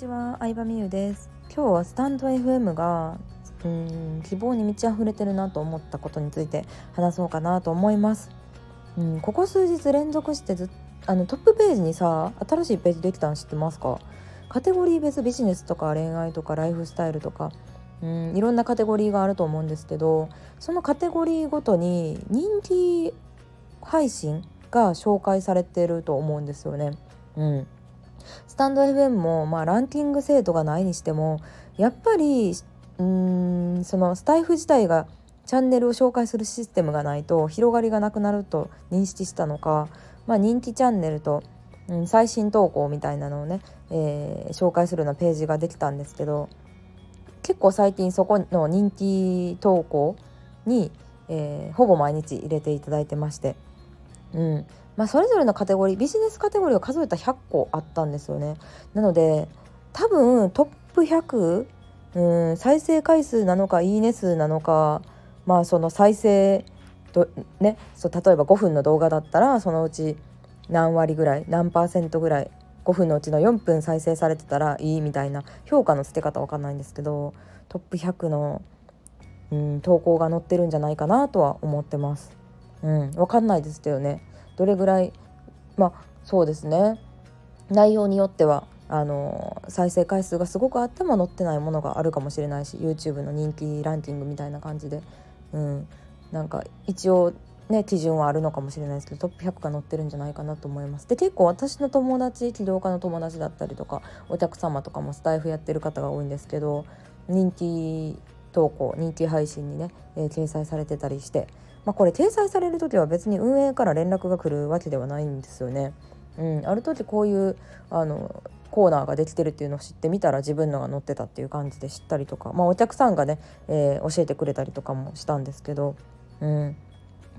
ちは、相葉美優です。今日はスタンド FM がうん希望に満ち溢れてるなと思ったことについて話そうかなと思います。うんここ数日連続してずあのトップページにさ新しいページできたの知ってますか？カテゴリー別ビジネスとか恋愛とかライフスタイルとかうんいろんなカテゴリーがあると思うんですけどそのカテゴリーごとに人気配信が紹介されてると思うんですよね。うん、スタンド FM も、まあ、ランキング制度がないにしてもやっぱりうんそのスタイフ自体がチャンネルを紹介するシステムがないと広がりがなくなると認識したのか、まあ、人気チャンネルと、うん、最新投稿みたいなのをね、えー、紹介するようなページができたんですけど結構最近そこの人気投稿に、えー、ほぼ毎日入れていただいてまして。うんまあ、それぞれのカテゴリービジネスカテゴリーを数えた100個あったんですよね。なので多分トップ100うん再生回数なのかいいね数なのかまあその再生とねそう例えば5分の動画だったらそのうち何割ぐらい何パーセントぐらい5分のうちの4分再生されてたらいいみたいな評価のつけ方わかんないんですけどトップ100の、うん、投稿が載ってるんじゃないかなとは思ってます。うん、分かんないですけどねどれぐらいまあそうですね。内容によってはあの再生回数がすごくあっても載ってないものがあるかもしれないし YouTube の人気ランキングみたいな感じで、うん、なんか一応ね基準はあるのかもしれないですけどトップ100が載ってるんじゃないかなと思います。で結構私の友達起業家の友達だったりとかお客様とかもスタイフやってる方が多いんですけど人気投稿人気配信にね、えー、掲載されてたりしてまあ、これ掲載される時は別に運営から連絡が来るわけではないんですよね。うん、ある時こういうあのコーナーができてるっていうのを知ってみたら自分のが載ってたっていう感じで知ったりとか、まあ、お客さんがね、えー、教えてくれたりとかもしたんですけど、うん、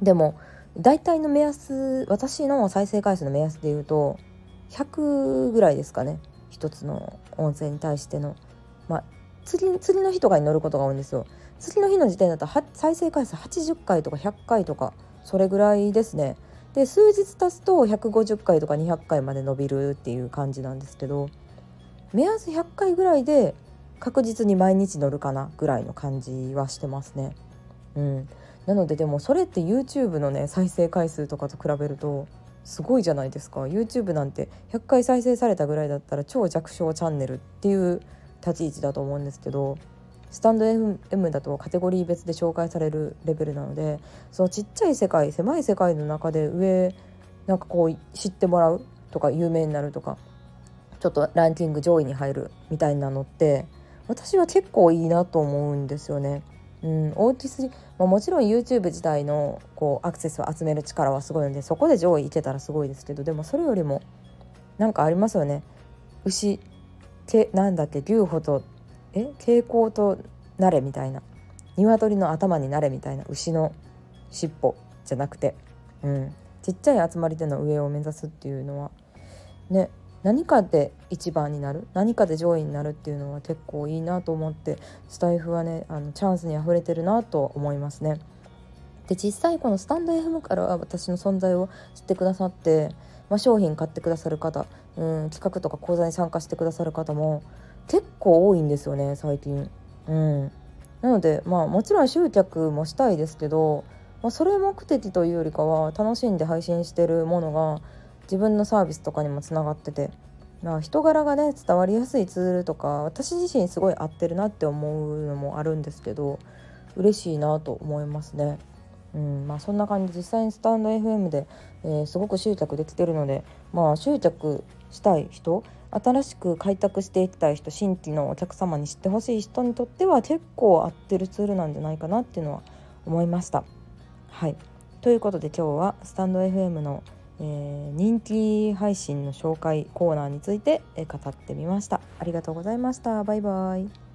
でも大体の目安私の再生回数の目安で言うと100ぐらいですかね一つの音声に対しての。まあ釣りの日とかに乗ることが多いんですよ。次の日の時点だと再生回数80回とか100回とかそれぐらいですねで数日経つと150回とか200回まで伸びるっていう感じなんですけど目安100回ぐらいで確実に毎日乗るかなぐらいの感じはしてますね。うん、なのででもそれって YouTube のね再生回数とかと比べるとすごいじゃないですか YouTube なんて100回再生されたぐらいだったら超弱小チャンネルっていう立ち位置だと思うんですけどスタンド FM だとカテゴリー別で紹介されるレベルなのでそのちっちゃい世界狭い世界の中で上なんかこう知ってもらうとか有名になるとかちょっとランキング上位に入るみたいなのって私は結構いいなと思うんですよね。うん、大きすぎ、まあ、もちろん YouTube 自体のこうアクセスを集める力はすごいのでそこで上位いけたらすごいですけどでもそれよりもなんかありますよね牛けなんだっけ牛歩とえ？蛍光となれみたいな。鶏の頭になれみたいな。牛の尻尾じゃなくて、うん、ちっちゃい集まりでの上を目指すっていうのは。ね。何かで一番になる？何かで上位になるっていうのは結構いいなと思ってスタイフはねあのチャンスにあふれてるなと思いますね。で実際このスタンド FM から私の存在を知ってくださって、まあ、商品買ってくださる方、うん、企画とか講座に参加してくださる方も結構多いんですよね最近。うん、なのでまあもちろん集客もしたいですけど、まあ、それ目的というよりかは楽しんで配信してるものが自分のサービスとかにもつながってて、まあ、人柄がね伝わりやすいツールとか私自身すごい合ってるなって思うのもあるんですけど嬉しいなと思いますね。うんまあ、そんな感じ実際にスタンド FM で、えー、すごく集客できてるので、まあ、集客したい人新しく開拓していきたい人新規のお客様に知ってほしい人にとっては結構合ってるツールなんじゃないかなっていうのは思いました。はいということで今日はスタンド FM の、えー、人気配信の紹介コーナーについて、え語ってみました。ありがとうございました。バイバイ。